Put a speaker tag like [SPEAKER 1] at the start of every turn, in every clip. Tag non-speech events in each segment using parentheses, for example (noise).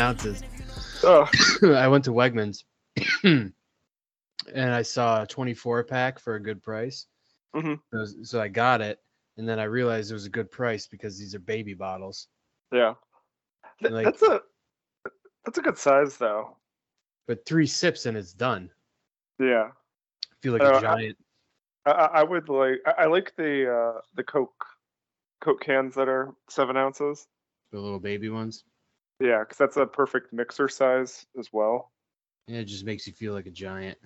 [SPEAKER 1] ounces.
[SPEAKER 2] Oh, (coughs)
[SPEAKER 1] I went to Wegmans (clears throat) and I saw a 24 pack for a good price.
[SPEAKER 2] Mhm.
[SPEAKER 1] So, so I got it, and then I realized it was a good price because these are baby bottles.
[SPEAKER 2] yeah. Th-
[SPEAKER 1] Like-
[SPEAKER 2] that's a that's a good size though.
[SPEAKER 1] But three sips and it's done.
[SPEAKER 2] Yeah.
[SPEAKER 1] I feel like
[SPEAKER 2] Uh,
[SPEAKER 1] a giant.
[SPEAKER 2] I, I I would like I, I like the uh the Coke Coke cans that are seven ounces.
[SPEAKER 1] The little baby ones.
[SPEAKER 2] Yeah, because that's a perfect mixer size as well.
[SPEAKER 1] And it just makes you feel like a giant.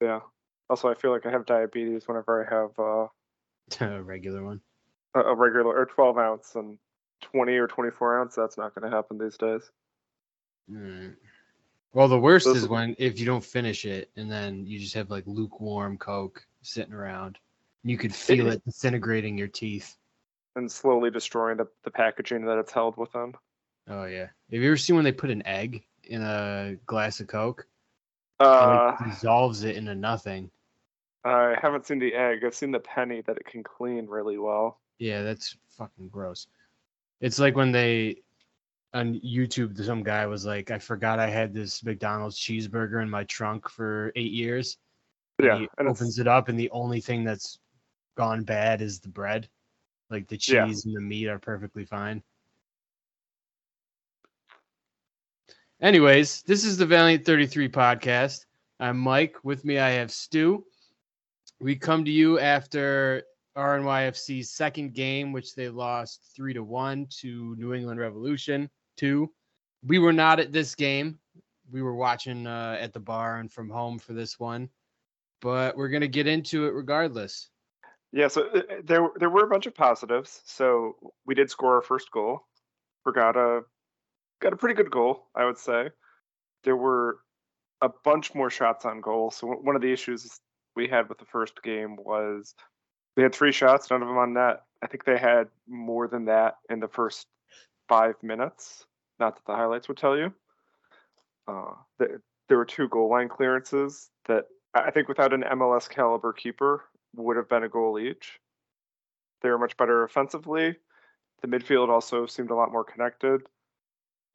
[SPEAKER 2] Yeah. Also, I feel like I have diabetes whenever I have uh, (laughs)
[SPEAKER 1] a regular one.
[SPEAKER 2] a, a regular or 12 ounce and 20 or 24 ounce. That's not going to happen these days.
[SPEAKER 1] Alright. Well, the worst
[SPEAKER 2] Those-
[SPEAKER 1] is when if you don't finish it and then you just have like lukewarm Coke sitting around. You could feel it disintegrating your teeth.
[SPEAKER 2] And slowly destroying the, the packaging that it's held within.
[SPEAKER 1] Oh yeah. Have you ever seen when they put an egg in a glass of Coke?
[SPEAKER 2] Uh,
[SPEAKER 1] and it dissolves it into nothing.
[SPEAKER 2] I haven't seen the egg. I've seen the penny that it can clean really well.
[SPEAKER 1] Yeah, that's fucking gross. It's like when they on YouTube, some guy was like, "I forgot I had this McDonald's cheeseburger in my trunk for eight years." And
[SPEAKER 2] Yeah,
[SPEAKER 1] he
[SPEAKER 2] and it's-
[SPEAKER 1] opens it up, and the only thing that's gone bad is the bread. Like the
[SPEAKER 2] Yeah.
[SPEAKER 1] cheese and the meat are perfectly fine. Anyways, this is the Valiant 33 podcast. I'm Mike. With me, I have Stu. We come to you after RNYFC's second game, which they lost three to one to New England Revolution. Two. We were not at this game. We were watching uh, at the bar and from home for this one, but we're gonna get into it regardless.
[SPEAKER 2] Yeah, so uh, there there were a bunch of positives. So we did score our first goal. Brigida got a pretty good goal, I would say. There were a bunch more shots on goal. So one- of the issues we had with the first game was they had three shots, none of them on net. I think they had more than that in the first five minutes. Not that the highlights would tell you. Uh, there, were two goal line clearances that I think without an MLS caliber keeper would have been a goal each. They were much better offensively. The midfield also seemed a lot more connected.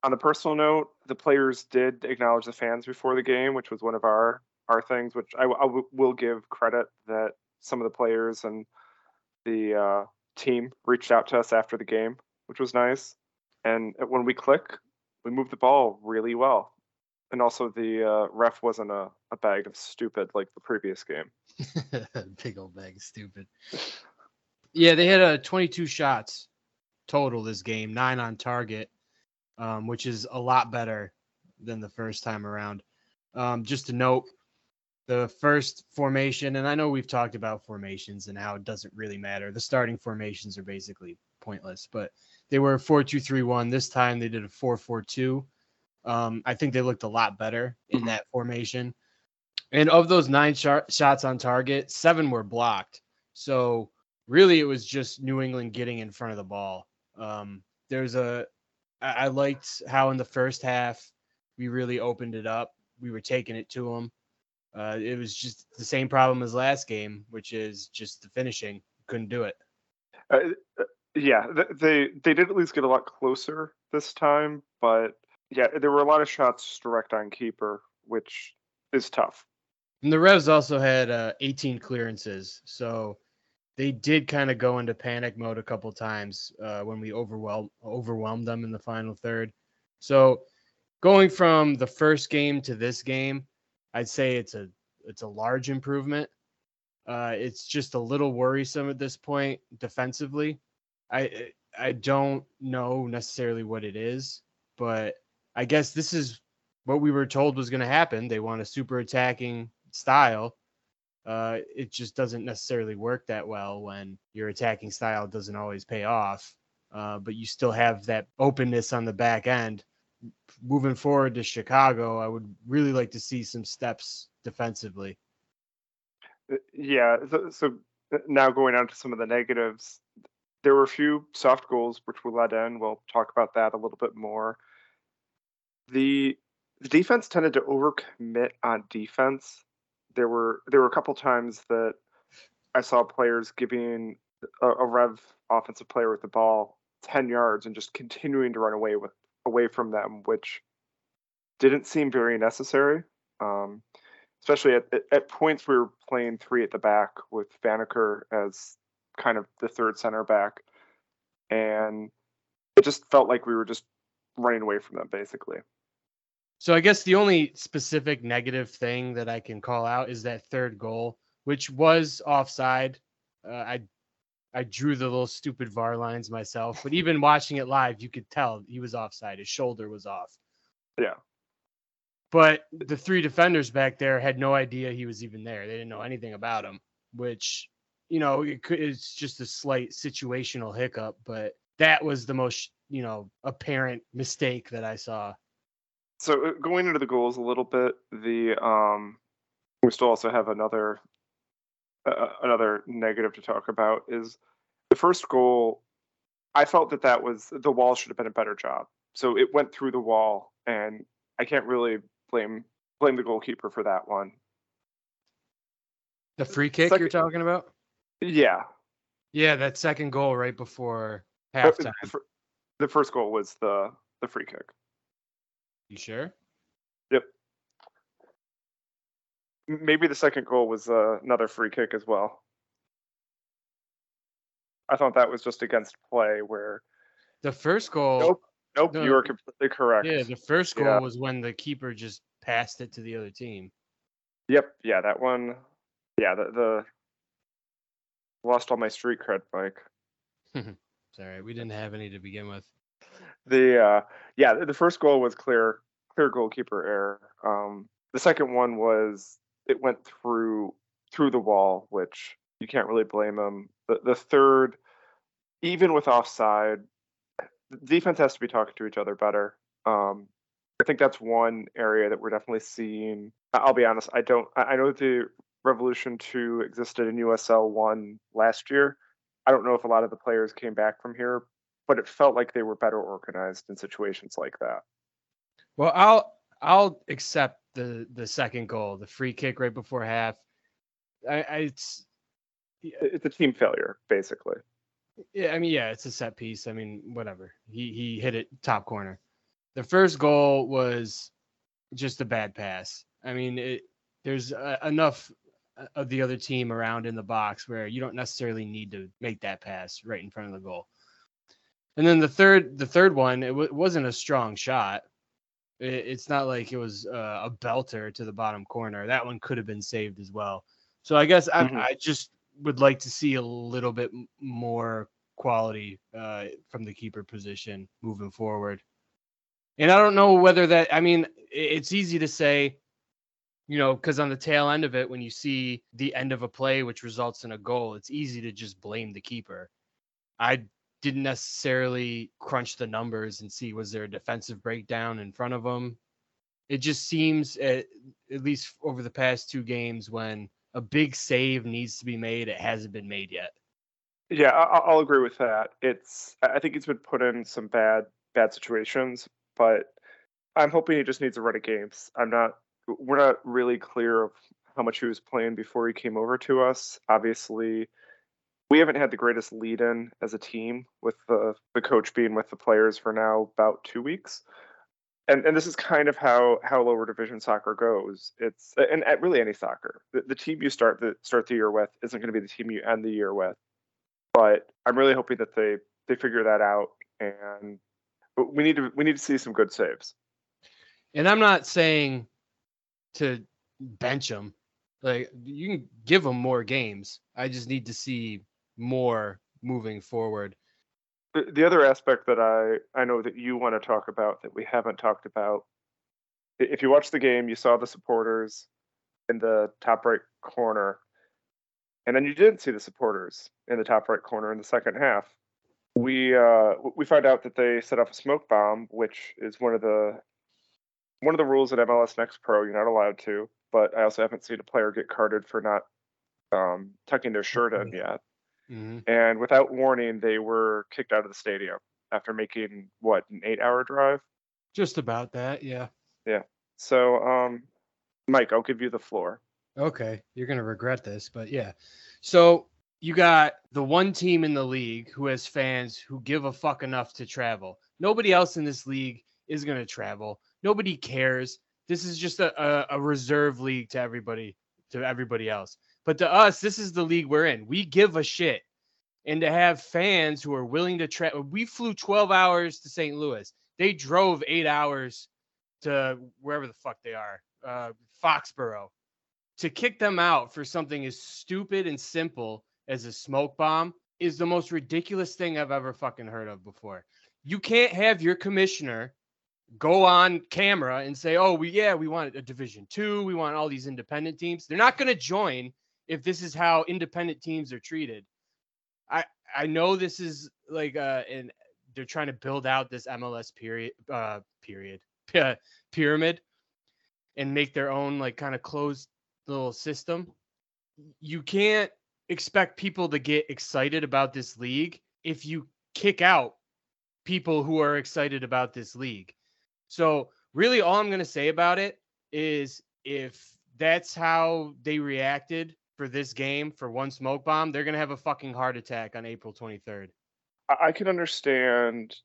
[SPEAKER 2] On a personal note, the players did acknowledge the fans before the game, which was one of our our things. Which I, I w- will give credit that some of the players and the uh, team reached out to us after the game, which was nice. And when we click, we move the ball really well. And also, the uh, ref wasn't a, a bag of stupid like the previous game. (laughs)
[SPEAKER 1] Big old bag of stupid. Yeah, they had uh, 22 shots total this game, nine on target, um, which is a lot better than the first time around. Um, just to note, the first formation, and I know we've talked about formations and how it doesn't really matter. The starting formations are basically pointless, but they were 4 2 3 1. This time they did a 4 4 2. Um, I think they looked a lot better in that formation. And of those nine shot shots on target, seven were blocked. So really, it was just New England getting in front of the ball. Um, there's a, I, I liked how in the first half we really opened it up. We were taking it to them. Uh, it was just the same problem as last game, which is just the finishing. Couldn't do it.
[SPEAKER 2] Uh, uh, yeah, they they did at least get a lot closer this time, but yeah, there were a lot of shots direct on keeper, which is tough.
[SPEAKER 1] And the Revs also had uh, 18 clearances, so they did kind of go into panic mode a couple times uh, when we overwhelmed overwhelmed them in the final third. So going from the first game to this game, I'd say it's a it's a large improvement. Uh, it's just a little worrisome at this point defensively. I I don't know necessarily what it is, but I guess this is what we were told was going to happen. They want a super attacking style. Uh, it just doesn't necessarily work that well when your attacking style doesn't always pay off. Uh, but you still have that openness on the back end. Moving forward to Chicago, I would really like to see some steps defensively.
[SPEAKER 2] Uh, Yeah, so, so uh, now going on to some of the negatives, there were a few soft goals which were let in. We'll talk about that a little bit more. The the defense tended to overcommit on defense. There were there were a couple times that I saw players giving a, a Rev offensive player with the ball 10 yards and just continuing to run away with away from them, which didn't seem very necessary. Um, especially at, at points we were playing three at the back with Vanaker as kind of the third center back. And it just felt like we were just running away from them basically.
[SPEAKER 1] So I guess the only specific negative thing that I can call out is that third goal, which was offside. Uh, I I drew the little stupid VAR lines myself, but even watching it live, you could tell he was offside. His shoulder was off.
[SPEAKER 2] Yeah.
[SPEAKER 1] But the three defenders back there had no idea he was even there. They didn't know anything about him, which, you know, it could, it's just a slight situational hiccup. But that was the most, you know, apparent mistake that I saw.
[SPEAKER 2] So uh, going into the goals a little bit, the um, we still also have another uh, another negative to talk about is the first goal. I felt that that was the wall should have been a better job. So it went through the wall, and I can't really blame blame the goalkeeper for that one.
[SPEAKER 1] The free kick you you're talking about?
[SPEAKER 2] Yeah.
[SPEAKER 1] Yeah, that second goal right before halftime.
[SPEAKER 2] The first goal was the the free kick.
[SPEAKER 1] You sure?
[SPEAKER 2] Yep. Maybe the second goal was uh, another free kick as well. I thought that was just against play where
[SPEAKER 1] the first goal.
[SPEAKER 2] Nope. Nope. The, you were completely correct.
[SPEAKER 1] Yeah, the first goal yeah. was when the keeper just passed it to the other team.
[SPEAKER 2] Yep. Yeah, that one. Yeah, the, the lost all my street cred, Mike. (laughs)
[SPEAKER 1] Sorry, we didn't have any to begin with.
[SPEAKER 2] The uh, yeah, the first goal was clear, clear goalkeeper error. Um, the second one was it went through through the wall, which you can't really blame him. The the third, even with offside, defense has to be talking to each other better. Um, I think that's one area that we're definitely seeing. I'll be honest, I don't. I know the Revolution Two existed in USL One last year. I don't know if a lot of the players came back from here, but it felt like they were better organized in situations like that.
[SPEAKER 1] Well, I'll I'll accept the the second goal, the free kick right before half. I, I it's
[SPEAKER 2] it's a team failure basically.
[SPEAKER 1] Yeah, I mean, yeah, it's a set piece. I mean, whatever. He he hit it top corner. The first goal was just a bad pass. I mean, it, there's uh, enough of the other team around in the box where you don't necessarily need to make that pass right in front of the goal. And then the third, the third one, it w- wasn't a strong shot. It, it's not like it was uh, a belter to the bottom corner. That one could have been saved as well. So I guess mm-hmm. I, I just would like to see a little bit more quality uh, from the keeper position moving forward. And I don't know whether that. I mean, it's easy to say, you know, because on the tail end of it, when you see the end of a play which results in a goal, it's easy to just blame the keeper. I didn't necessarily crunch the numbers and see was there a defensive breakdown in front of them. It just seems, at, at least over the past two games, when a big save needs to be made, it hasn't been made yet.
[SPEAKER 2] Yeah, I'll agree with that. It's I think he's been put in some bad bad situations, but I'm hoping he just needs a run of games. I'm not. We're not really clear of how much he was playing before he came over to us. Obviously, we haven't had the greatest lead in as a team with the the coach being with the players for now about two weeks. And and this is kind of how how lower division soccer goes. It's and at really any soccer. The, the team you start the start the year with isn't going to be the team you end the year with. But i'm really hoping that they they figure that out and we need to we need to see some good saves.
[SPEAKER 1] And i'm not saying to bench them like you can give them more games. I just need to see more moving forward.
[SPEAKER 2] The, the other aspect that I, I know that you want to talk about that we haven't talked about, if you watch the game, you saw the supporters in the top right corner, and then you didn't see the supporters in the top right corner in the second half. We uh, we find out that they set off a smoke bomb, which is one of the one of the rules at MLS Next Pro. You're not allowed to, but I also haven't seen a player get carded for not um, tucking their shirt in yet. Mm-hmm. And without warning, they were kicked out of the stadium after making what an eight-hour drive.
[SPEAKER 1] Just about that, yeah.
[SPEAKER 2] Yeah. So, um, Mike, I'll give you the floor.
[SPEAKER 1] Okay, you're gonna regret this, but yeah. So you got the one team in the league who has fans who give a fuck enough to travel. Nobody else in this league is going to travel. Nobody cares. This is just a, a, a reserve league to everybody to everybody else. But to us, this is the league we're in. We give a shit. And to have fans who are willing to travel, we flew 12 hours to St. Louis. They drove eight hours to wherever the fuck they are, uh, Foxborough, to kick them out for something as stupid and simple as a smoke bomb is the most ridiculous thing I've ever fucking heard of before. You can't have your commissioner go on camera and say, "Oh, we yeah, we want a Division Two, we want all these independent teams." They're not going to join if this is how independent teams are treated. I I know this is like uh and they're trying to build out this MLS period uh period (laughs) pyramid and make their own like kind of closed little system. You can't expect people to get excited about this league if you kick out people who are excited about this league. So, really, all I'm going to say about it is if that's how they reacted for this game for one smoke bomb, they're going to have a fucking heart attack on April 23rd.
[SPEAKER 2] I can understand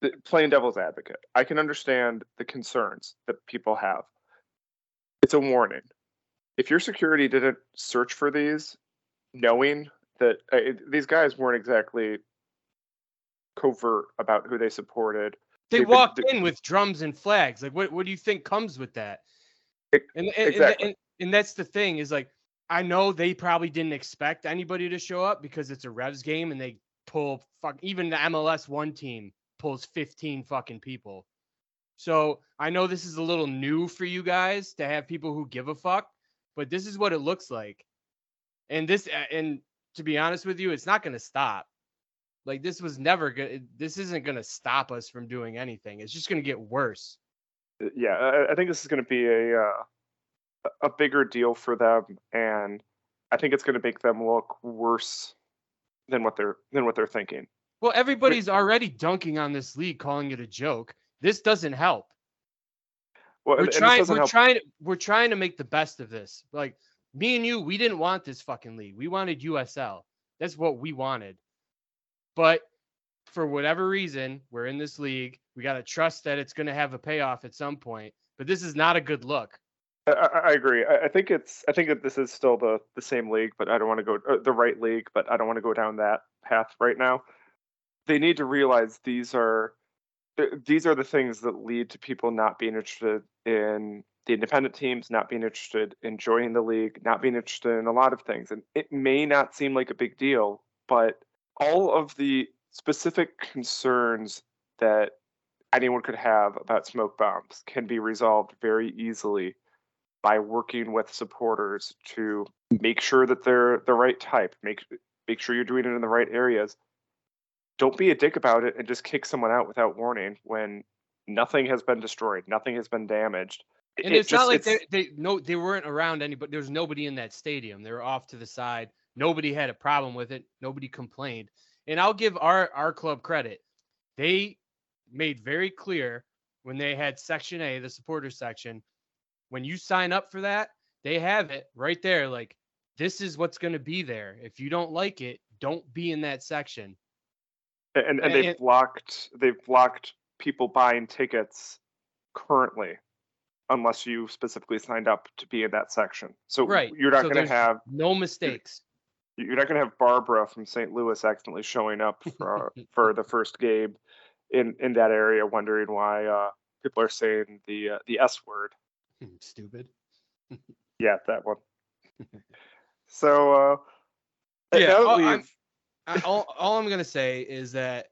[SPEAKER 2] the, playing devil's advocate. I can understand the concerns that people have. It's a warning. If your security didn't search for these, knowing that uh, these guys weren't exactly covert about who they supported,
[SPEAKER 1] they They've walked been, in with drums and flags. Like, what, what do you think comes with that?
[SPEAKER 2] It, and, and, exactly.
[SPEAKER 1] and, and that's the thing is like, I know they probably didn't expect anybody to show up because it's a Revs game and they pull fuck even the MLS one team pulls 15 fucking people. So I know this is a little new for you guys to have people who give a fuck, but this is what it looks like. And this and to be honest with you, it's not going to stop. Like this was never good. This isn't going to stop us from doing anything. It's just going to get worse.
[SPEAKER 2] Uh, yeah, I, I think this is going to be a uh, a bigger deal for them, and I think it's going to make them look worse than what they're than what they're thinking.
[SPEAKER 1] Well, everybody's already dunking on this league, calling it a joke. This doesn't help. Well, we're trying. We're help. trying. We're trying to make the best of this. Like me and you, we didn't want this fucking league. We wanted USL. That's what we wanted. But for whatever reason, we're in this league. We got to trust that it's going to have a payoff at some point. But this is not a good look.
[SPEAKER 2] I, I agree. I, I, think it's. I think that this is still the the same league, but I don't want to go uh, the right league. But I don't want to go down that path right now. They need to realize these are these are the things that lead to people not being interested in the independent teams, not being interested in joining the league, not being interested in a lot of things. And it may not seem like a big deal, but all of the specific concerns that anyone could have about smoke bombs can be resolved very easily by working with supporters to make sure that they're the right type, make make sure you're doing it in the right areas. Don't be a dick about it and just kick someone out without warning when nothing has been destroyed, nothing has been damaged.
[SPEAKER 1] And it it's just, not like they they no they weren't around anybody. There was nobody in that stadium. They were off to the side. Nobody had a problem with it. Nobody complained. And I'll give our our club credit. They made very clear when they had section A, the supporter section, when you sign up for that, they have it right there like this is what's going to be there. If you don't like it, don't be in that section.
[SPEAKER 2] And and, they've blocked they've blocked people buying tickets currently unless you specifically signed up to be in that section. So
[SPEAKER 1] right.
[SPEAKER 2] you're not
[SPEAKER 1] so
[SPEAKER 2] going to have
[SPEAKER 1] no mistakes.
[SPEAKER 2] You're not going to have Barbara from St. Louis accidentally showing up for (laughs) for the first game in in that area, wondering why uh, people are saying the uh, the S word. (laughs)
[SPEAKER 1] Stupid.
[SPEAKER 2] yeah, that one. (laughs) so uh,
[SPEAKER 1] yeah, all, I'm, I, all, all I'm gonna say is that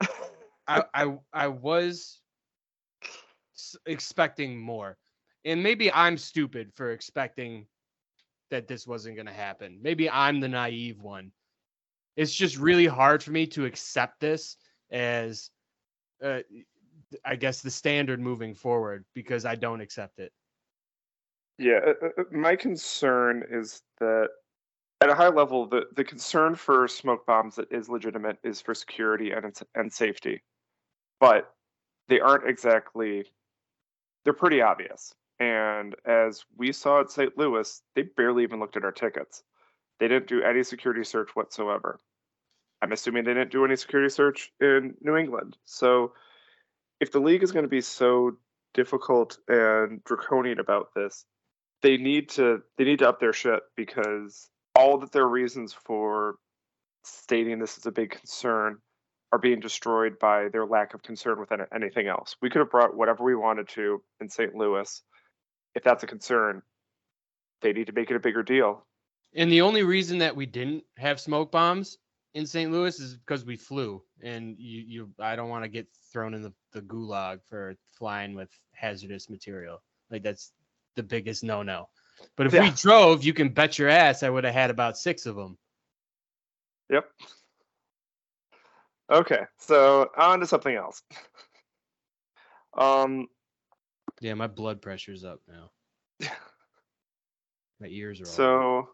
[SPEAKER 1] (laughs) I I I was expecting more. And maybe I'm stupid for expecting that this wasn't going to happen. Maybe I'm the naive one. It's just really hard for me to accept this as, uh, I guess, the standard moving forward because I don't accept it.
[SPEAKER 2] Yeah, uh, uh, my concern is that at a high level, the, the concern for smoke bombs that is legitimate is for security and and safety, but they aren't exactly they're pretty obvious. And as we saw at St. Louis, they barely even looked at our tickets. They didn't do any security search whatsoever. I'm assuming they didn't do any security search in New England. So if the league is going to be so difficult and draconian about this, they need to they need to up their shit because all that their reasons for stating this is a big concern are being destroyed by their lack of concern with anything else. We could have brought whatever we wanted to in St. Louis. If that's a concern, they need to make it a bigger deal.
[SPEAKER 1] And the only reason that we didn't have smoke bombs in St. Louis is because we flew, and you, you I don't want to get thrown in the, the gulag for flying with hazardous material. Like that's the biggest no no. But if yeah. we drove, you can bet your ass I would have had about six of them.
[SPEAKER 2] Yep. Okay, so on to something else. (laughs) um.
[SPEAKER 1] Yeah, my blood pressure's up now. (laughs) my ears are.
[SPEAKER 2] So,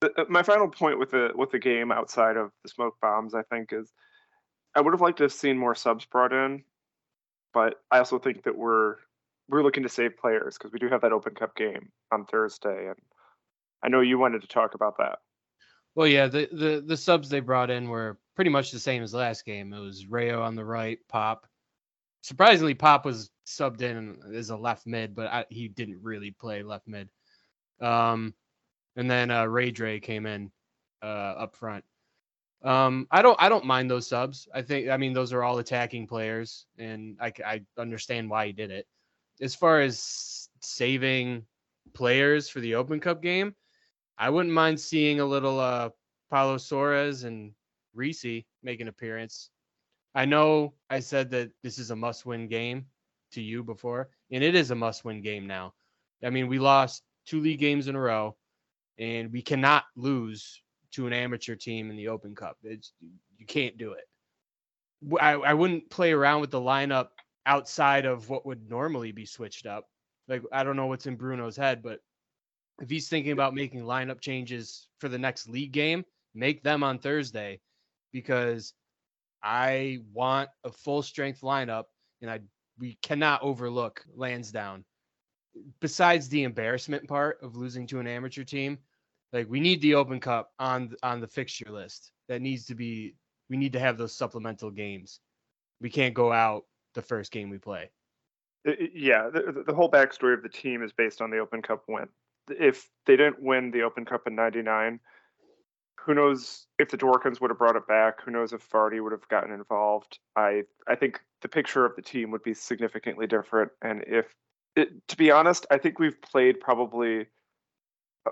[SPEAKER 2] the, uh, my final point with the with the game outside of the smoke bombs, I think, is I would have liked to have seen more subs brought in, but I also think that we're we're looking to save players because we do have that Open Cup game on Thursday, and I know you wanted to talk about that.
[SPEAKER 1] Well, yeah, the the the subs they brought in were pretty much the same as last game. It was Rayo on the right, Pop. Surprisingly, Pop was subbed in as a left mid, but I, he didn't really play left mid. Um, and then uh, Ray Dre came in uh, up front. Um, I don't I don't mind those subs. I think I mean those are all attacking players, and I I understand why he did it. As far as saving players for the Open Cup game, I wouldn't mind seeing a little uh Paulo Soares and Reese make an appearance. I know I said that this is a must-win game to you before, and it is a must-win game now. I mean, we lost two league games in a row, and we cannot lose to an amateur team in the Open Cup. It's you can't do it. I, I wouldn't play around with the lineup outside of what would normally be switched up. Like I don't know what's in Bruno's head, but if he's thinking about making lineup changes for the next league game, make them on Thursday because I want a full strength lineup and I we cannot overlook Lansdowne. Besides the embarrassment part of losing to an amateur team, like we need the Open Cup on on the fixture list. That needs to be we need to have those supplemental games. We can't go out the first game we play.
[SPEAKER 2] Yeah, the, the whole backstory of the team is based on the Open Cup win. If they didn't win the Open Cup in '99, who knows if the Dworkins would have brought it back? Who knows if Farty would have gotten involved? I I think the picture of the team would be significantly different. And if, it, to be honest, I think we've played probably uh,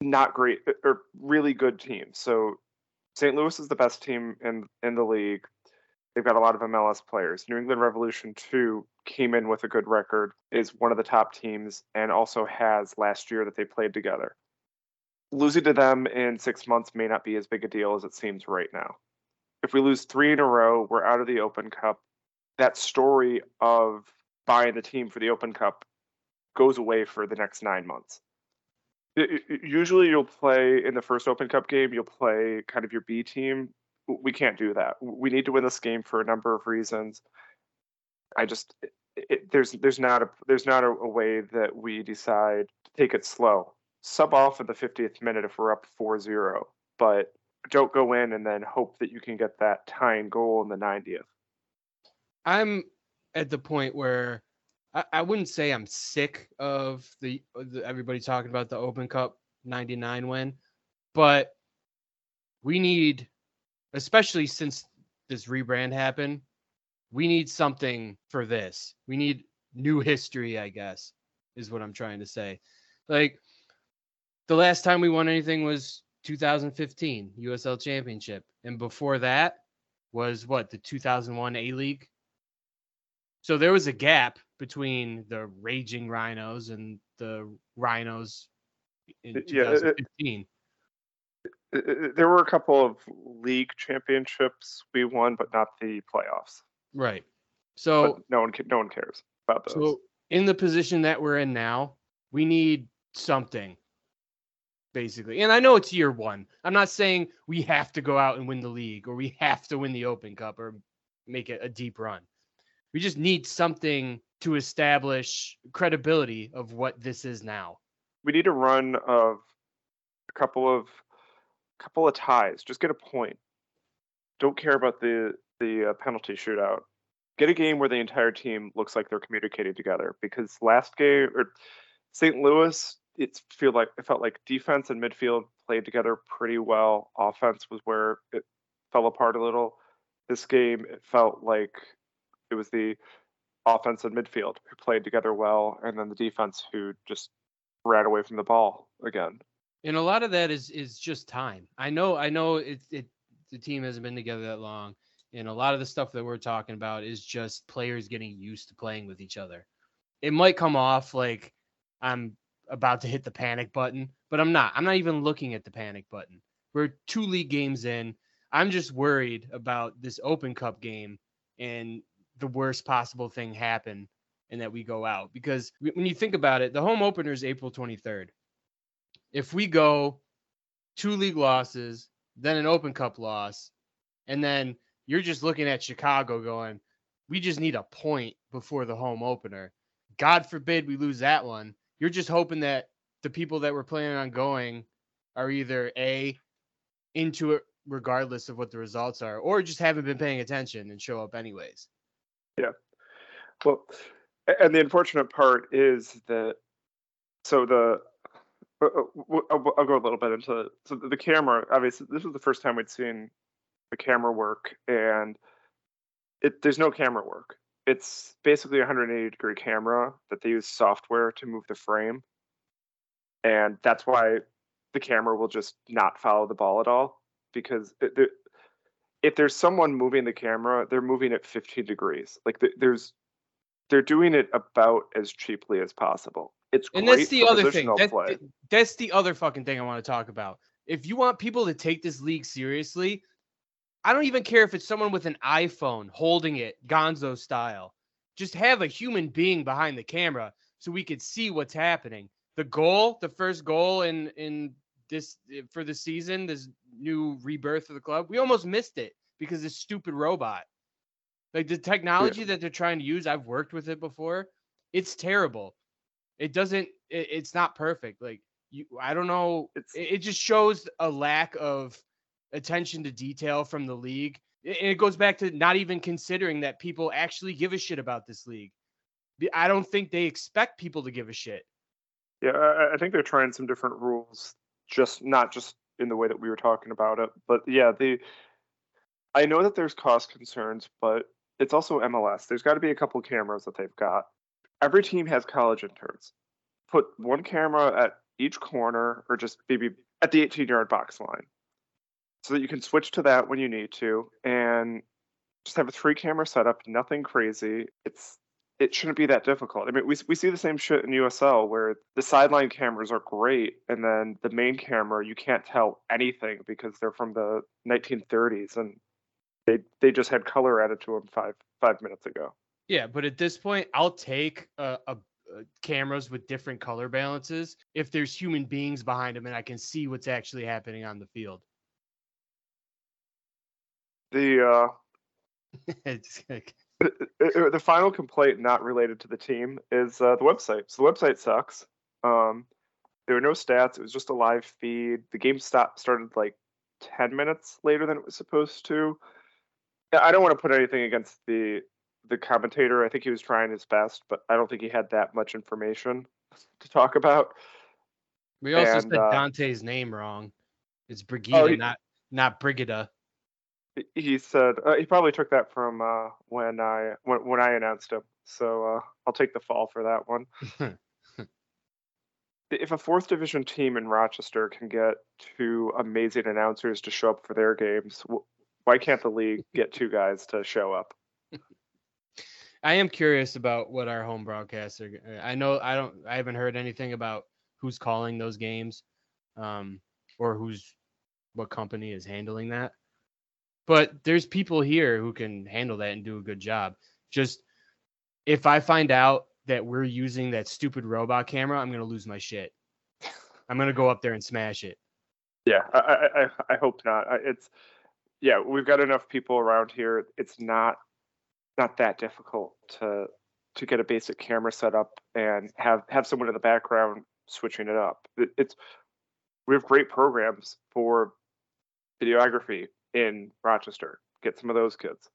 [SPEAKER 2] not great or really good teams. So St. Louis is the best team in in the league. They've got a lot of MLS players. New England Revolution 2 came in with a good record, is one of the top teams, and also has last year that they played together. Losing to them in six months may not be as big a deal as it seems right now. If we lose three in a row, we're out of the Open Cup. That story of buying the team for the Open Cup goes away for the next nine months. usually, you'll play in the first Open Cup game, you'll play kind of your B team we can't do that. We need to win this game for a number of reasons. I just it, there's there's not a there's not a, a, way that we decide to take it slow. Sub off at the 50th minute if we're up 4-0, but don't go in and then hope that you can get that tying goal in the 90th.
[SPEAKER 1] I'm at the point where I, I wouldn't say I'm sick of the, the everybody talking about the Open Cup 99 win, but we need especially since this rebrand happened, we need something for this. We need new history, I guess, is what I'm trying to say. Like the last time we won anything was 2015 USL Championship, and before that was what the 2001 A League. So there was a gap between the Raging Rhinos and the Rhinos in 2015 Uh, uh, uh,
[SPEAKER 2] there were a couple of league championships we won, but not the playoffs.
[SPEAKER 1] Right. So
[SPEAKER 2] but no one no one cares about those. So
[SPEAKER 1] in the position that we're in now, we need something basically. And I know it's year 1. I'm not saying we have to go out and win the league or we have to win the Open Cup or make it a deep run. We just need something to establish credibility of what this is now.
[SPEAKER 2] We need a run of a couple of couple of ties. Just get a point. Don't care about the the uh, penalty shootout. Get a game where the entire team looks like they're communicating together. Because last game or St. Louis, it feel like it felt like defense and midfield played together pretty well. Offense was where it fell apart a little. This game, it felt like it was the offense and midfield who played together well, and then the defense who just ran away from the ball again.
[SPEAKER 1] And a lot of that is is just time. I know I know it, it the team hasn't been together that long, and a lot of the stuff that we're talking about is just players getting used to playing with each other. It might come off like I'm about to hit the panic button, but I'm not. I'm not even looking at the panic button. We're two league games in. I'm just worried about this Open Cup game and the worst possible thing happen and that we go out because when you think about it, the home opener is April 23rd. If we go two league losses, then an Open Cup loss, and then you're just looking at Chicago going, we just need a point before the home opener. God forbid we lose that one. You're just hoping that the people that were planning on going are either A, into it regardless of what the results are, or just haven't been paying attention and show up anyways.
[SPEAKER 2] Yeah. Well, and the unfortunate part is that so the Uh, uh, I'll, uh, I'll go a little bit into so the camera. Obviously, this was the first time we'd seen the camera work, and it there's no camera work. It's basically a 180 degree camera that they use software to move the frame, and that's why the camera will just not follow the ball at all because it, it, if there's someone moving the camera, they're moving it 15 degrees. Like there's they're doing it about as cheaply as possible. It's
[SPEAKER 1] and
[SPEAKER 2] that's
[SPEAKER 1] the other thing. That's, that's the other fucking thing I want to talk about. If you want people to take this league seriously, I don't even care if it's someone with an iPhone holding it Gonzo style. Just have a human being behind the camera so we could see what's happening. The goal, the first goal in in this for the season, this new rebirth of the club. We almost missed it because this stupid robot. Like the technology yeah. that they're trying to use, I've worked with it before. It's terrible. It doesn't. It, it's not perfect. Like you, I don't know. It's, it, it just shows a lack of attention to detail from the league. And it goes back to not even considering that people actually give a shit about this league. I don't think they expect people to give a shit.
[SPEAKER 2] Yeah, I, I think they're trying some different rules, just not just in the way that we were talking about it. But yeah, the I know that there's cost concerns, but it's also MLS. There's got to be a couple cameras that they've got. Every team has college interns. Put one camera at each corner or just maybe at the 18 yard box line so that you can switch to that when you need to and just have a three camera setup, nothing crazy. It's it shouldn't be that difficult. I mean, we we see the same shit in USL where the sideline cameras are great, and then the main camera you can't tell anything because they're from the 1930s and they they just had color added to them five five minutes ago.
[SPEAKER 1] Yeah, but at this point, I'll take a, a, a cameras with different color balances if there's human beings behind them and I can see what's actually happening on the field.
[SPEAKER 2] The (laughs) uh, the final complaint not related to the team is uh, the website. So the website sucks. Um, there were no stats. It was just a live feed. The game stopped started like 10 minutes later than it was supposed to. I don't want to put anything against the the commentator. I think he was trying his best, but I don't think he had that much information (laughs) to talk about.
[SPEAKER 1] We also and, said uh, Dante's name wrong. It's Brigida, oh, he, not not Brigida
[SPEAKER 2] he said uh, he probably took that from uh, when I when, when I announced him. So uh, I'll take the fall for that one. (laughs) if a fourth division team in Rochester can get two amazing announcers to show up for their games, why can't the league get two guys to show up? (laughs)
[SPEAKER 1] I am curious about what our home broadcaster. I know I don't. I haven't heard anything about who's calling those games, um, or who's what company is handling that. But there's people here who can handle that and do a good job. Just if I find out that we're using that stupid robot camera, I'm gonna lose my shit. (laughs) I'm gonna go up there and smash it.
[SPEAKER 2] Yeah, I I, I hope not. It's yeah, we've got enough people around here. It's not not that difficult to to get a basic camera set up and have have someone in the background switching it up. It, it's we have great programs for videography in Rochester. Get some of those kids.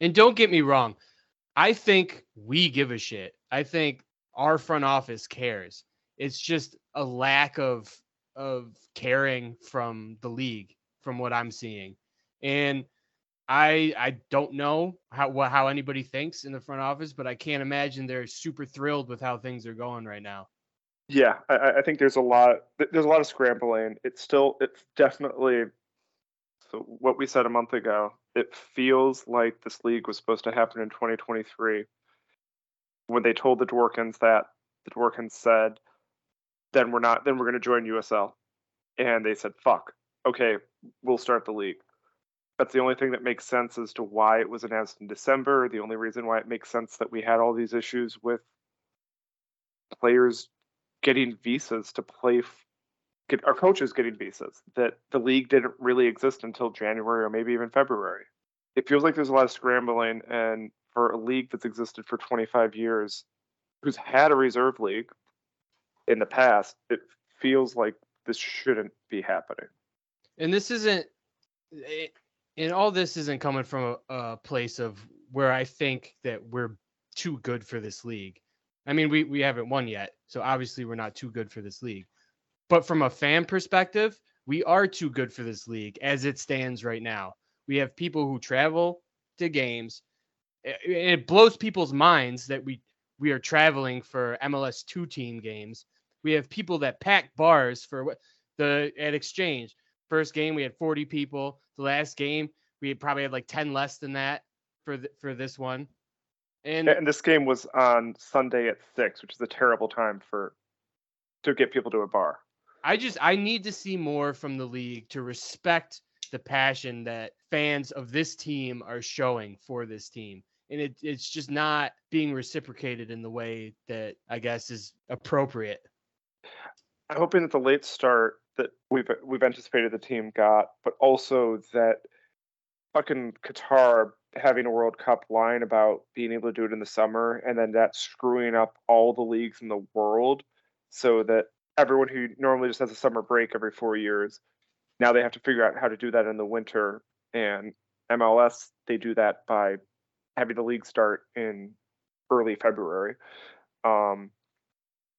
[SPEAKER 1] And don't get me wrong, I think we give a shit. I think our front office cares. It's just a lack of of caring from the league from what I'm seeing. And I I don't know how how anybody thinks in the front office, but I can't imagine they're super thrilled with how things are going right now.
[SPEAKER 2] Yeah, I, I think there's a lot there's a lot of scrambling. It's still it's definitely so what we said a month ago. It feels like this league was supposed to happen in 2023. When they told the Dworkins that, the Dworkins said, "Then we're not. Then we're going to join USL," and they said, "Fuck. Okay, we'll start the league." That's the only thing that makes sense as to why it was announced in December. The only reason why it makes sense that we had all these issues with players getting visas to play, get our coaches getting visas, that the league didn't really exist until January or maybe even February. It feels like there's a lot of scrambling, and for a league that's existed for 25 years, who's had a reserve league in the past, it feels like this shouldn't be happening.
[SPEAKER 1] And this isn't. Eh, And all this isn't coming from a, a, place of where I think that we're too good for this league. I mean, we we haven't won yet, so obviously we're not too good for this league. But from a fan perspective, we are too good for this league as it stands right now. We have people who travel to games. It, it blows people's minds that we we are traveling for MLS two team games. We have people that pack bars for the at exchange. First game we had 40 people. The last game we probably had like 10 less than that for the, for this one.
[SPEAKER 2] And, and this game was on Sunday at six, which is a terrible time for to get people to a bar.
[SPEAKER 1] I just I need to see more from the league to respect the passion that fans of this team are showing for this team. And it, it's just not being reciprocated in the way that I guess is appropriate.
[SPEAKER 2] I'm hoping that the late start that we've we've anticipated the team got, but also that fucking Qatar having a World Cup line about being able to do it in the summer and then that screwing up all the leagues in the world so that everyone who normally just has a summer break every four years now they have to figure out how to do that in the winter and MLS they do that by having the league start in early February. Um,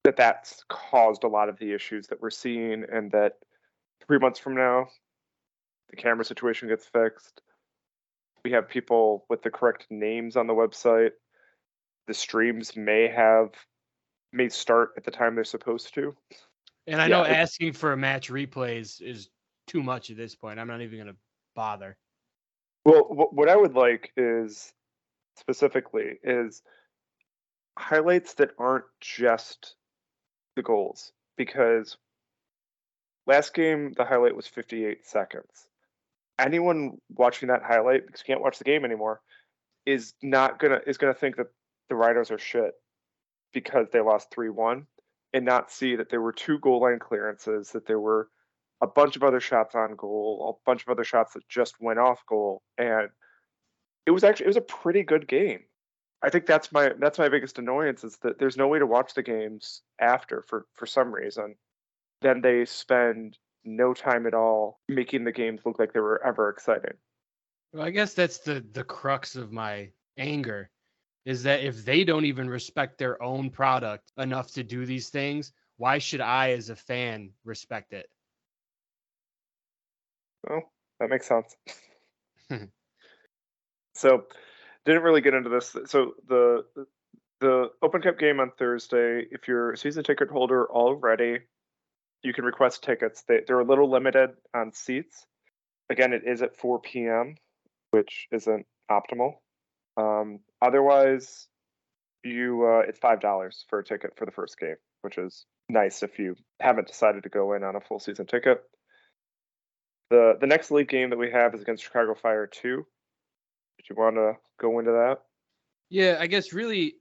[SPEAKER 2] that that's caused a lot of the issues that we're seeing and that three months from now the camera situation gets fixed. We have people with the correct names on the website. The streams may have may start at the time they're supposed to.
[SPEAKER 1] And i know asking for a match replays is too much at this point. I'm not even going to bother.
[SPEAKER 2] Well what i would like is specifically is highlights that aren't just the goals because last game the highlight was 58 seconds. Anyone watching that highlight because you can't watch the game anymore is not gonna is gonna think that the Riders are shit because they lost three one and not see that there were two goal line clearances, that there were a bunch of other shots on goal, a bunch of other shots that just went off goal, and it was actually it was a pretty good game. I think that's my that's my biggest annoyance is that there's no way to watch the games after for for some reason. Then they spend no time at all making the games look like they were ever exciting.
[SPEAKER 1] Well, I guess that's the the crux of my anger is that if they don't even respect their own product enough to do these things, why should I as a fan respect it?
[SPEAKER 2] Well, that makes sense. (laughs) so didn't really get into this. So the the Open Cup game on Thursday, if you're a season ticket holder already, you can request tickets. They, they're a little limited on seats. Again, it is at 4 p.m., which isn't optimal. Um, otherwise, you uh, it's five dollars for a ticket for the first game, which is nice if you haven't decided to go in on a full season ticket. The the next league game that we have is against Chicago Fire 2. Did you want to go into that?
[SPEAKER 1] Yeah, I guess really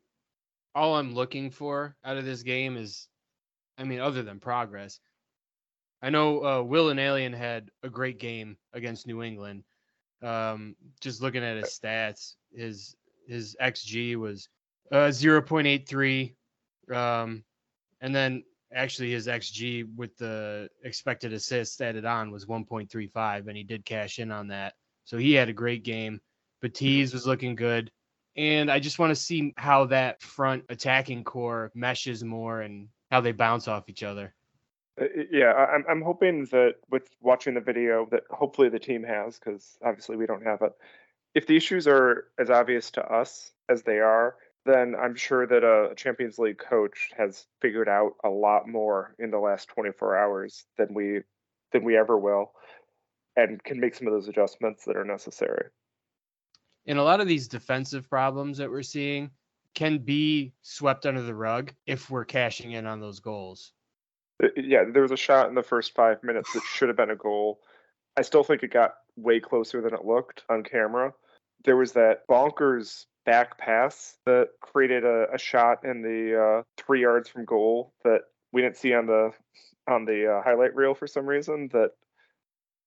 [SPEAKER 1] all I'm looking for out of this game is, I mean, other than progress. I know uh, Will and Alien had a great game against New England. Um, just looking at his stats, his his xG was uh, 0.83, um, and then actually his xG with the expected assists added on was 1.35, and he did cash in on that. So he had a great game. Batiste was looking good. And I just want to see how that front attacking core meshes more and how they bounce off each other.
[SPEAKER 2] Uh, yeah, I'm I'm hoping that with watching the video that hopefully the team has because obviously we don't have it. If the issues are as obvious to us as they are, then I'm sure that a Champions League coach has figured out a lot more in the last 24 hours than we than we ever will, and can make some of those adjustments that are necessary.
[SPEAKER 1] And a lot of these defensive problems that we're seeing can be swept under the rug if we're cashing in on those goals.
[SPEAKER 2] Uh, yeah, there was a shot in the first five minutes that should have been a goal. I still think it got way closer than it looked on camera. There was that bonkers back pass that created a, a shot in the uh, three yards from goal that we didn't see on the on the uh, highlight reel for some reason. That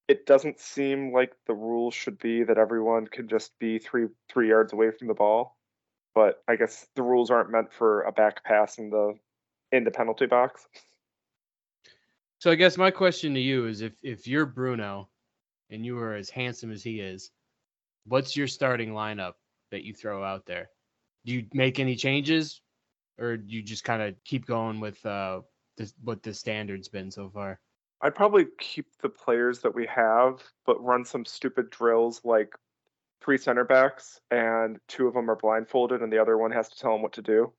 [SPEAKER 2] it doesn't seem like the rule should be that everyone can just be three three yards away from the ball. But I guess the rules aren't meant for a back pass in the in the penalty box.
[SPEAKER 1] So I guess my question to you is if if you're Bruno and you are as handsome as he is, what's your starting lineup that you throw out there? Do you make any changes or do you just kind of keep going with uh what the standard's been so far?
[SPEAKER 2] I'd probably keep the players that we have, but run some stupid drills like three center backs and two of them are blindfolded and the other one has to tell them what to do.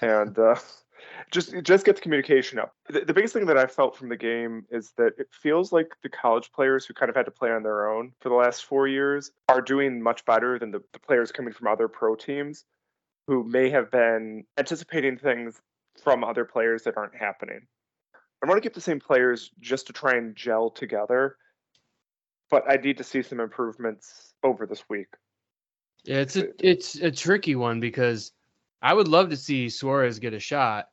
[SPEAKER 2] and uh, (laughs) just just gets communication up. The, the, biggest thing that I felt from the game is that it feels like the college players who kind of had to play on their own for the last four years are doing much better than the, the players coming from other pro teams who may have been anticipating things from other players that aren't happening. I want to get the same players just to try and gel together, but I need to see some improvements over this week.
[SPEAKER 1] Yeah, it's a it's a tricky one because I would love to see Suarez get a shot,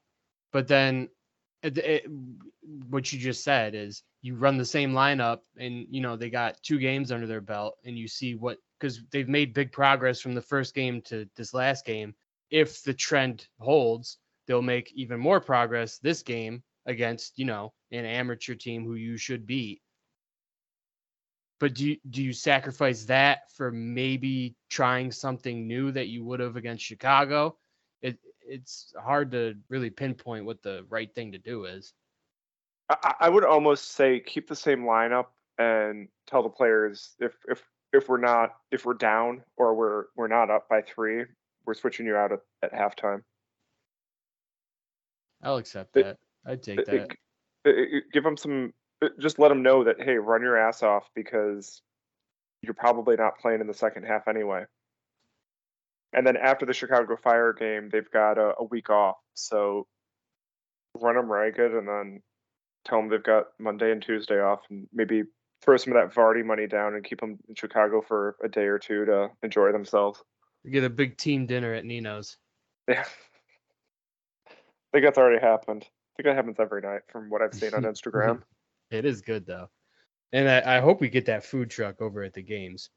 [SPEAKER 1] but then it, it, what you just said is you run the same lineup and you know they got two games under their belt and you see what because they've made big progress from the first game to this last game if the trend holds they'll make even more progress this game against you know an amateur team who you should beat but do you, do you sacrifice that for maybe trying something new that you would have against Chicago it it's hard to really pinpoint what the right thing to do is.
[SPEAKER 2] I, I would almost say keep the same lineup and tell the players if if if we're not if we're down or we're we're not up by three, we're switching you out at, at halftime.
[SPEAKER 1] I'll accept that. I'd take that.
[SPEAKER 2] It, give them some. Uh, just let them know that hey, run your ass off because you're probably not playing in the second half anyway and then after the Chicago Fire game, they've got a, a week off. So run them ragged, and then tell them they've got Monday and Tuesday off, and maybe throw some of that Vardy money down and keep them in Chicago for a day or two to enjoy themselves.
[SPEAKER 1] Get a big team dinner at Nino's.
[SPEAKER 2] Yeah, (laughs) I think that's already happened. I think that happens every night from what I've seen on (laughs) Instagram.
[SPEAKER 1] it is good though, and I, I hope we get that food truck over at the games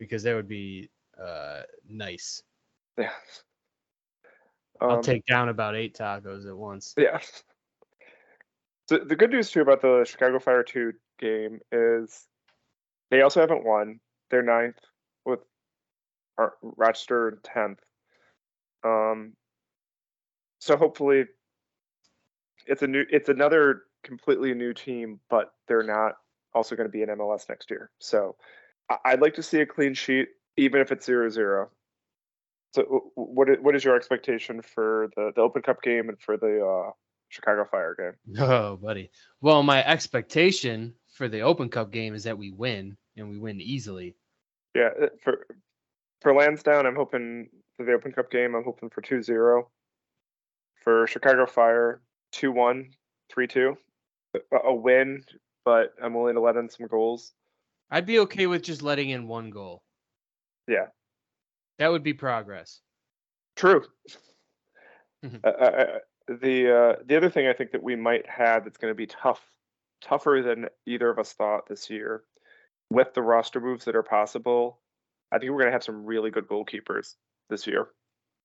[SPEAKER 1] because that would be uh, nice.
[SPEAKER 2] Yeah.
[SPEAKER 1] Um, I'll take down about eight tacos at once.
[SPEAKER 2] Yeah. So the good news too about the Chicago Fire 2 game is they also haven't won. They're ninth with Rochester tenth. Um, so hopefully, it's a new, it's another completely new team, but they're not also going to be in MLS next year. So I'd like to see a clean sheet even if it's zero zero. So what what is your expectation for the, the Open Cup game and for the uh, Chicago Fire game? (laughs)
[SPEAKER 1] Oh, buddy. Well, my expectation for the Open Cup game is that we win and we win easily.
[SPEAKER 2] Yeah, uh, for for Lansdowne, I'm hoping for the Open Cup game. I'm hoping for 2-0. For Chicago Fire, 2-1, 3-2. A win, but I'm willing to let in some goals.
[SPEAKER 1] I'd be okay with just letting in one goal.
[SPEAKER 2] Yeah.
[SPEAKER 1] That would be progress.
[SPEAKER 2] True. Mm-hmm. Uh, uh, uh, the uh, the other thing I think that we might have that's going to be tough, tougher than either of us thought this year, with the roster moves that are possible. I think we're going to have some really good goalkeepers this year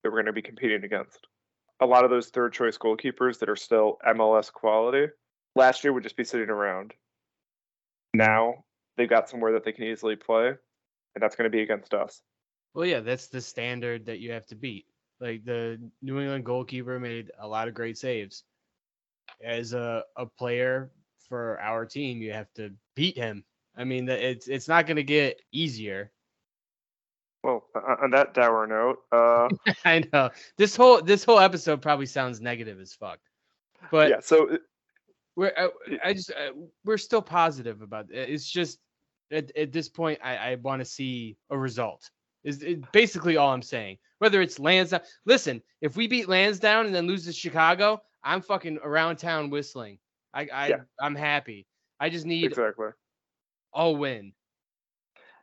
[SPEAKER 2] that we're going to be competing against. A lot of those third choice goalkeepers that are still MLS quality last year would just be sitting around. Now they've got somewhere that they can easily play, and that's going to be against us.
[SPEAKER 1] Well, yeah, that's the standard that you have to beat. Like the New England goalkeeper made a lot of great saves. As a, a player for our team, you have to beat him. I mean, it's it's not going to get easier.
[SPEAKER 2] Well, on that dour note, uh, (laughs)
[SPEAKER 1] I know this whole this whole episode probably sounds negative as fuck, but
[SPEAKER 2] yeah. So
[SPEAKER 1] we're I, uh, I just uh, we're still positive about it. It's just at, at this point, I, I want to see a result. Is it, basically all I'm saying. Whether it's Lansdowne, listen, if we beat Lansdowne and then lose to Chicago, I'm fucking around town whistling. I, I yeah. I'm happy. I just need
[SPEAKER 2] exactly
[SPEAKER 1] a win.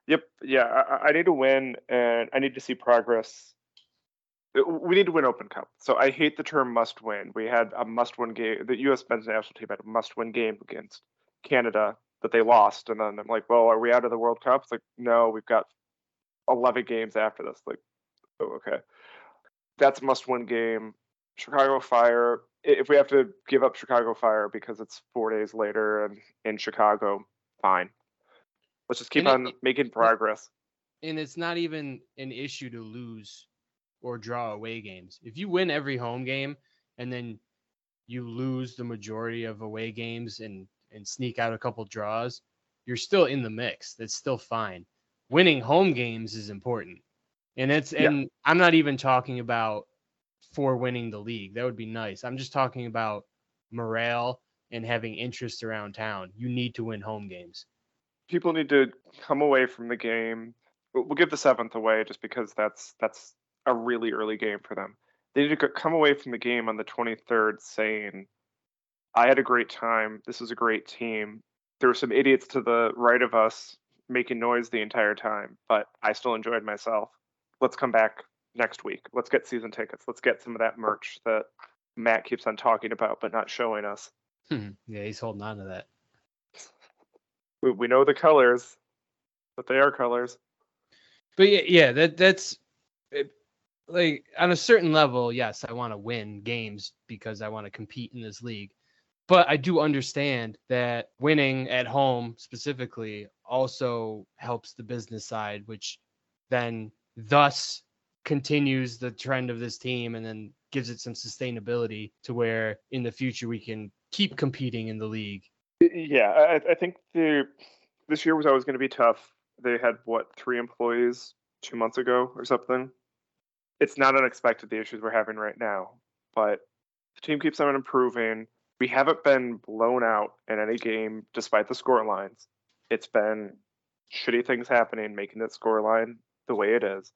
[SPEAKER 2] Yep. Yeah, I, I need to win, and I need to see progress. Uh, we need to win Open Cup. So I hate the term "must win." We had a must-win game. The U.S. men's national team had a must-win game against Canada that they lost, and then I'm like, "Well, are we out of the World Cup?" It's like, no, we've got 11 games after this. Like, oh, okay, that's a must-win game. Chicago Fire. If we have to give up Chicago Fire because it's four days later and in Chicago, fine. Let's just keep and on it, making progress.
[SPEAKER 1] And it's not even an issue to lose or draw away games. If you win every home game and then you lose the majority of away games and and sneak out a couple draws, you're still in the mix. That's still fine winning home games is important. And it's yeah. and I'm not even talking about for winning the league. That would be nice. I'm just talking about morale and having interest around town. You need to win home games.
[SPEAKER 2] People need to come away from the game. We'll give the seventh away just because that's that's a really early game for them. They need to come away from the game on the 23rd saying, "I had a great time. This was a great team. There were some idiots to the right of us making noise the entire time, but I still enjoyed myself. Let's come back next week. Let's get season tickets. Let's get some of that merch that Matt keeps on talking about but not showing us.
[SPEAKER 1] Hmm. yeah, he's holding on to that.
[SPEAKER 2] We, we know the colors, but they are colors.
[SPEAKER 1] But yeah, yeah, that that's it, like on a certain level, yes, I want to win games because I want to compete in this league. But I do understand that winning at home specifically also helps the business side, which then thus continues the trend of this team and then gives it some sustainability to where in the future we can keep competing in the league.
[SPEAKER 2] Yeah, I, I think the this year was always going to be tough. They had what three employees two months ago or something. It's not unexpected the issues we're having right now, but the team keeps on improving we haven't been blown out in any game despite the score lines. It's been shitty things happening, making that score line the way it is.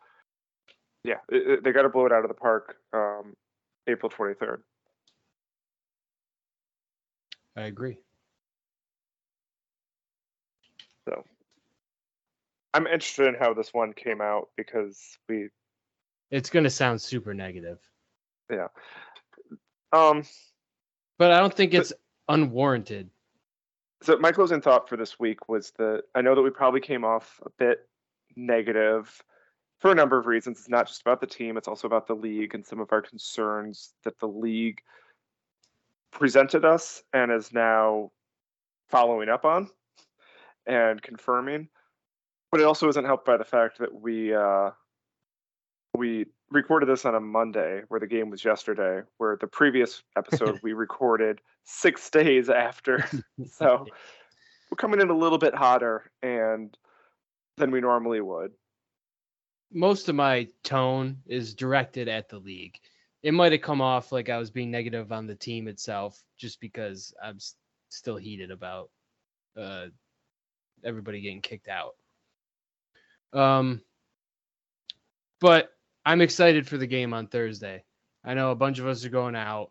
[SPEAKER 2] Yeah, it, it, they got to blow it out of the park um, April 23rd.
[SPEAKER 1] I agree.
[SPEAKER 2] So I'm interested in how this one came out because we.
[SPEAKER 1] It's going to sound super negative.
[SPEAKER 2] Yeah. Um,
[SPEAKER 1] but I don't think it's but, unwarranted.
[SPEAKER 2] So my closing thought for this week was that I know that we probably came off a bit negative for a number of reasons. It's not just about the team, it's also about the league and some of our concerns that the league presented us and is now following up on and confirming. But it also isn't helped by the fact that we uh, we recorded this on a Monday where the game was yesterday, where the previous episode (laughs) we recorded six days after. (laughs) (laughs) so we're coming in a little bit hotter and than we normally would.
[SPEAKER 1] Most of my tone is directed at the league. It might have come off like I was being negative on the team itself, just because I'm s- still heated about uh, everybody getting kicked out. Um, but I'm excited for the game on Thursday. I know a bunch of us are going out.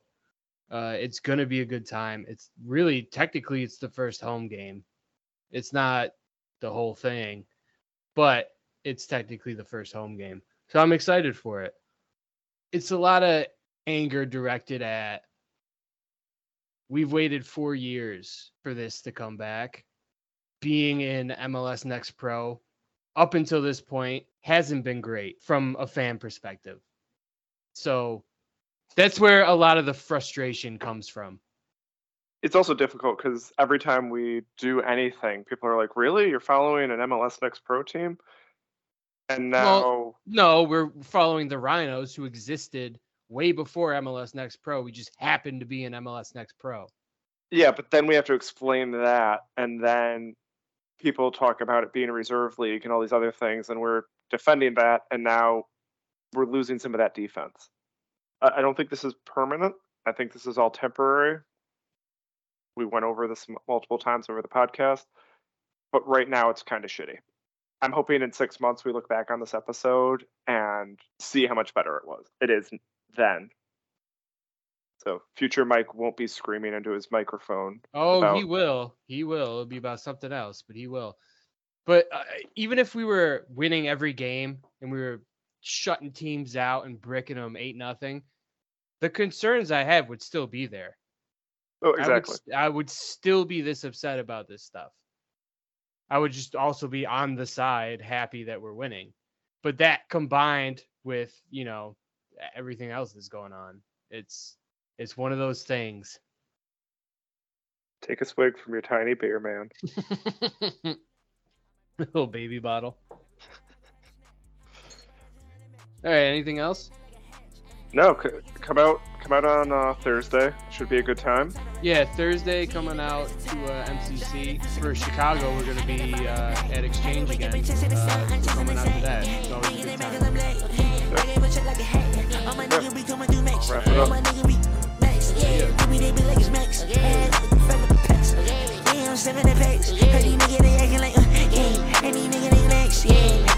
[SPEAKER 1] Uh, it's going to be a good time. It's really technically it's the first home game. It's not the whole thing, but it's technically the first home game. So I'm excited for it. It's a lot of anger directed at we've waited 4 years for this to come back. Being in MLS Next Pro up until this point hasn't been great from a fan perspective. So That's where a lot of the frustration comes from.
[SPEAKER 2] It's also difficult because every time we do anything, people are like, "Really? You're following an MLS Next Pro team?" And now,
[SPEAKER 1] Well- No, we're following the Rhinos who existed way before MLS Next Pro. We just happened to be in MLS Next Pro.
[SPEAKER 2] yeah, but then we have to explain that, and then people talk about it being a reserve league and all these other things, and we're defending that, and now we're losing some of that defense. I I don't think this is permanent. I think this is all temporary. We went over this multiple times over the podcast, but right now it's kind of shitty. I'm hoping in six months we look back on this episode and see how much better it was. It is then. So future Mike won't be screaming into his microphone.
[SPEAKER 1] Oh, he will. He will. It'll be about something else, but he will. But uh, even if we were winning every game and we were shutting teams out and bricking them eight nothing, the concerns I have would still be there.
[SPEAKER 2] Oh,
[SPEAKER 1] I would,
[SPEAKER 2] exactly.
[SPEAKER 1] I would still be this upset about this stuff. I would just also be on the side happy that we're winning. But that combined with, you know, everything else that's going on, it's it's one of those things.
[SPEAKER 2] Take a swig from your tiny beer, man. (laughs) (laughs)
[SPEAKER 1] Little baby bottle. All right, anything else?
[SPEAKER 2] No, c- come out, come out on uh, Thursday. Should be a good time.
[SPEAKER 1] Yeah, Thursday coming out to uh, MCC. For Chicago, we're going to be uh, at Exchange again. Uh, coming out to that. It's always a good time.
[SPEAKER 2] Wrap it up
[SPEAKER 3] facts. Hey, friend of the packs. Yeah, I'm seven packs. Heard these niggas, they acting like, uh, yeah. And these niggas, they next, yeah.